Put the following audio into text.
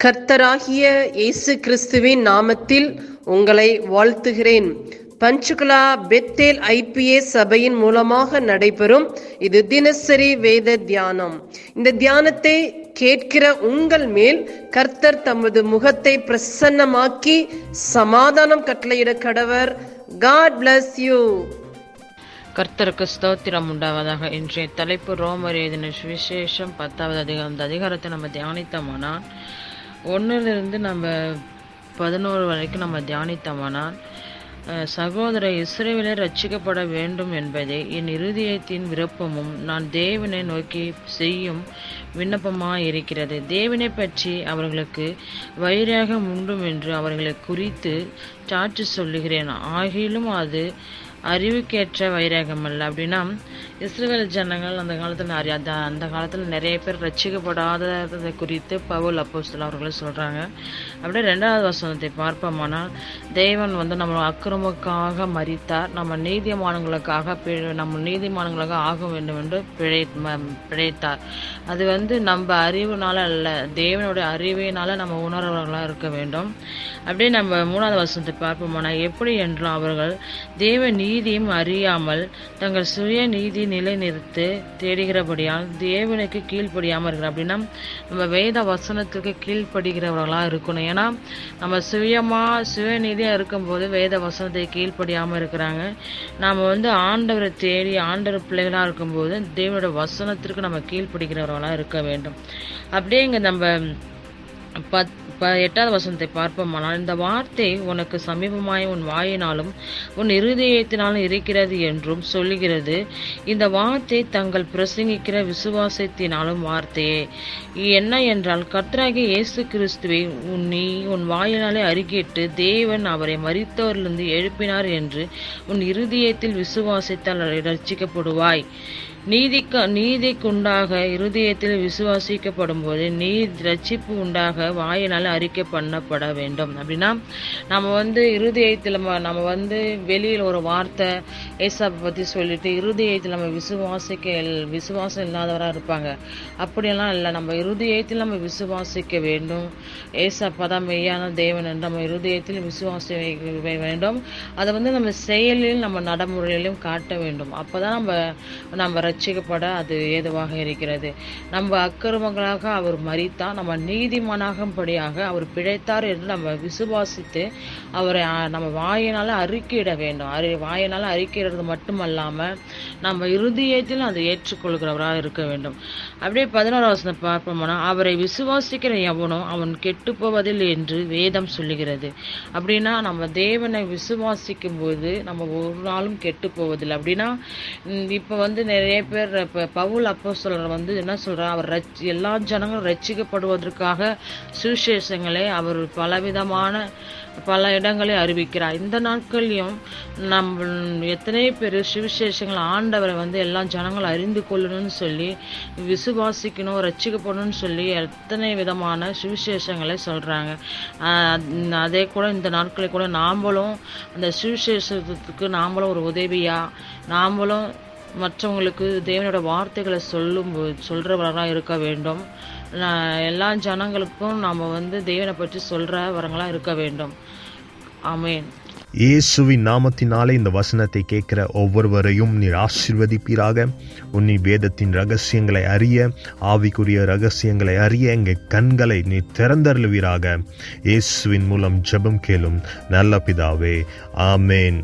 கர்த்தராகிய இயேசு கிறிஸ்துவின் நாமத்தில் உங்களை வாழ்த்துகிறேன். பஞ்சுகுலா பெத்தேல் ஐபிஏ சபையின் மூலமாக நடைபெறும் இது தினசரி வேத தியானம். இந்த தியானத்தை கேட்கிற உங்கள் மேல் கர்த்தர் தமது முகத்தை பிரசன்னமாக்கி சமாதானம் கட்டளையிட கடவர். காட் பிளஸ் யூ கர்த்தருக்கு ஸ்தோத்திரம் உண்டாவதாக இன்றைய தலைப்பு ரோமர் எழுதின சுவிசேஷம் பத்தாவது அதிகாரம். அந்த அதிகாரத்தை நம்ம தியானித்தோம்னா ஒன்றுலேருந்து நம்ம பதினோரு வரைக்கும் நம்ம தியானித்தோமானால் சகோதர இஸ்ரேவிலே ரட்சிக்கப்பட வேண்டும் என்பதே என் இருதயத்தின் விருப்பமும் நான் தேவனை நோக்கி செய்யும் விண்ணப்பமாக இருக்கிறது தேவனை பற்றி அவர்களுக்கு வைராகம் உண்டும் என்று அவர்களை குறித்து சாட்சி சொல்லுகிறேன். ஆகிலும் அது அறிவுக்கேற்ற வைராகம் அல்ல அப்படின்னா இஸ்ரேல் ஜனங்கள் அந்த காலத்தில் நிறைய அந்த அந்த காலத்தில் நிறைய பேர் ரசிக்கப்படாததை குறித்து பவுல் அப்போஸ்தல் அவர்கள் சொல்கிறாங்க அப்படியே ரெண்டாவது வசனத்தை பார்ப்போமானால் தேவன் வந்து நம்ம அக்கிரமுக்காக மறித்தார் நம்ம நீதிமானங்களுக்காக நம்ம நீதிமானங்களாக ஆக வேண்டும் என்று பிழை பிழைத்தார். அது வந்து நம்ம அறிவுனால அல்ல தேவனுடைய அறிவினால நம்ம உணர்வர்களாக இருக்க வேண்டும். அப்படியே நம்ம மூணாவது வசனத்தை பார்ப்போமானால் எப்படி என்றும் அவர்கள் தேவ நீதியும் அறியாமல் தங்கள் சுய நீதி நிலைநிறுத்து தேடுகிறபடியால் தேவனுக்கு கீழ்ப்படியாமல் இருக்கிற அப்படின்னா நம்ம வேத வசனத்துக்கு கீழ்ப்படுகிறவர்களாக இருக்கணும். ஏன்னா நம்ம சுயமாக சுயநிதியாக இருக்கும்போது வேத வசனத்தை கீழ்ப்படியாமல் இருக்கிறாங்க. நாம் வந்து ஆண்டவரை தேடி ஆண்டவர் பிள்ளைகளாக இருக்கும்போது தேவனோட வசனத்திற்கு நம்ம கீழ்ப்படுகிறவர்களாக இருக்க வேண்டும். அப்படியே இங்கே நம்ம பத் ப எட்டாவது வசனத்தை பார்ப்போமானால் இந்த வார்த்தை உனக்கு சமீபமாய் உன் வாயினாலும் உன் இருதயத்தினாலும் இருக்கிறது என்றும் சொல்லுகிறது. இந்த வார்த்தை தங்கள் பிரசங்கிக்கிற விசுவாசத்தினாலும் வார்த்தையே என்ன என்றால் கத்ராகி இயேசு கிறிஸ்துவை உன் நீ உன் வாயினாலே அறிக்கையிட்டு தேவன் அவரை மறித்தவரிலிருந்து எழுப்பினார் என்று உன் இருதயத்தில் விசுவாசித்தால் ரட்சிக்கப்படுவாய். நீதிக்கு நீதிக்குண்டாக இருதயத்தில் விசுவாசிக்கப்படும் போது நீ ரட்சிப்பு உண்டாக வாயினால் அறிக்கை பண்ணப்பட வேண்டும். அப்படின்னா நம்ம வந்து இருதயத்தில் நம்ம நம்ம வந்து வெளியில் ஒரு வார்த்தை ஏசாப்பை பற்றி சொல்லிட்டு இருதயத்தில் நம்ம விசுவாசிக்க விசுவாசம் இல்லாதவராக இருப்பாங்க. அப்படியெல்லாம் இல்லை. நம்ம இருதயத்தில் நம்ம விசுவாசிக்க வேண்டும். ஏசப்பா தான் மெய்யான தேவன் என்று நம்ம இருதயத்தில் விசுவாசிக்க வேண்டும். அதை வந்து நம்ம செயலில் நம்ம நடைமுறையிலும் காட்ட வேண்டும். அப்போ தான் நம்ம நம்ம ரட்சிக்கப்பட அது ஏதுவாக இருக்கிறது. நம்ம அக்கிரமங்களாக அவர் மரித்தார் நம்ம நீதிமானாகும்படியாக அவர் பிழைத்தார் என்று நம்ம விசுவாசித்து அவரை நம்ம வாயினால் அறிக்கையிட வேண்டும். அறி வாயினால் அறிக்கையிடுறது மட்டுமல்லாமல் நம்ம இறுதியத்தில் அதை ஏற்றுக்கொள்கிறவராக இருக்க வேண்டும். அப்படியே பதினோரு பார்ப்போம்னா அவரை விசுவாசிக்கிற எவனோ அவன் கெட்டு போவதில்லை என்று வேதம் சொல்லுகிறது. அப்படின்னா நம்ம தேவனை விசுவாசிக்கும் போது நம்ம ஒரு நாளும் கெட்டு போவதில்லை அப்படின்னா இப்போ வந்து நிறைய பேர் இப்போ பவுல் அப்போ சொல்கிற வந்து என்ன சொல்கிறார் அவர் ரச் எல்லா ஜனங்களும் ரட்சிக்கப்படுவதற்காக சுவிசேஷங்களை அவர் பலவிதமான பல இடங்களை அறிவிக்கிறார். இந்த நாட்கள்லையும் நம் எத்தனை பேர் சுவிசேஷங்கள் ஆண்டவரை வந்து எல்லா ஜனங்களும் அறிந்து கொள்ளணும்னு சொல்லி விசுவாசிக்கணும் ரட்சிக்கப்படணும்னு சொல்லி எத்தனை விதமான சுவிசேஷங்களை சொல்கிறாங்க அதே கூட இந்த நாட்களில் கூட நாமளும் அந்த சுவிசேஷத்துக்கு நாமளும் ஒரு உதவியாக நாமளும் மற்றவங்களுக்கு தேவனோட வார்த்தைகளை சொல்லும் சொல்றவர்களாக இருக்க வேண்டும். எல்லா ஜனங்களுக்கும் நாம் வந்து தேவனை பற்றி சொல்றவர்களா இருக்க வேண்டும். ஆமேன். இயேசுவின் நாமத்தினாலே இந்த வசனத்தை கேட்கிற ஒவ்வொருவரையும் நீர் ஆசிர்வதிப்பீராக. உன்னி வேதத்தின் ரகசியங்களை அறிய ஆவிக்குரிய ரகசியங்களை அறிய எங்கள் கண்களை நீ திறந்தருளுவீராக. இயேசுவின் மூலம் ஜெபம் கேளும் நல்ல பிதாவே. ஆமேன்.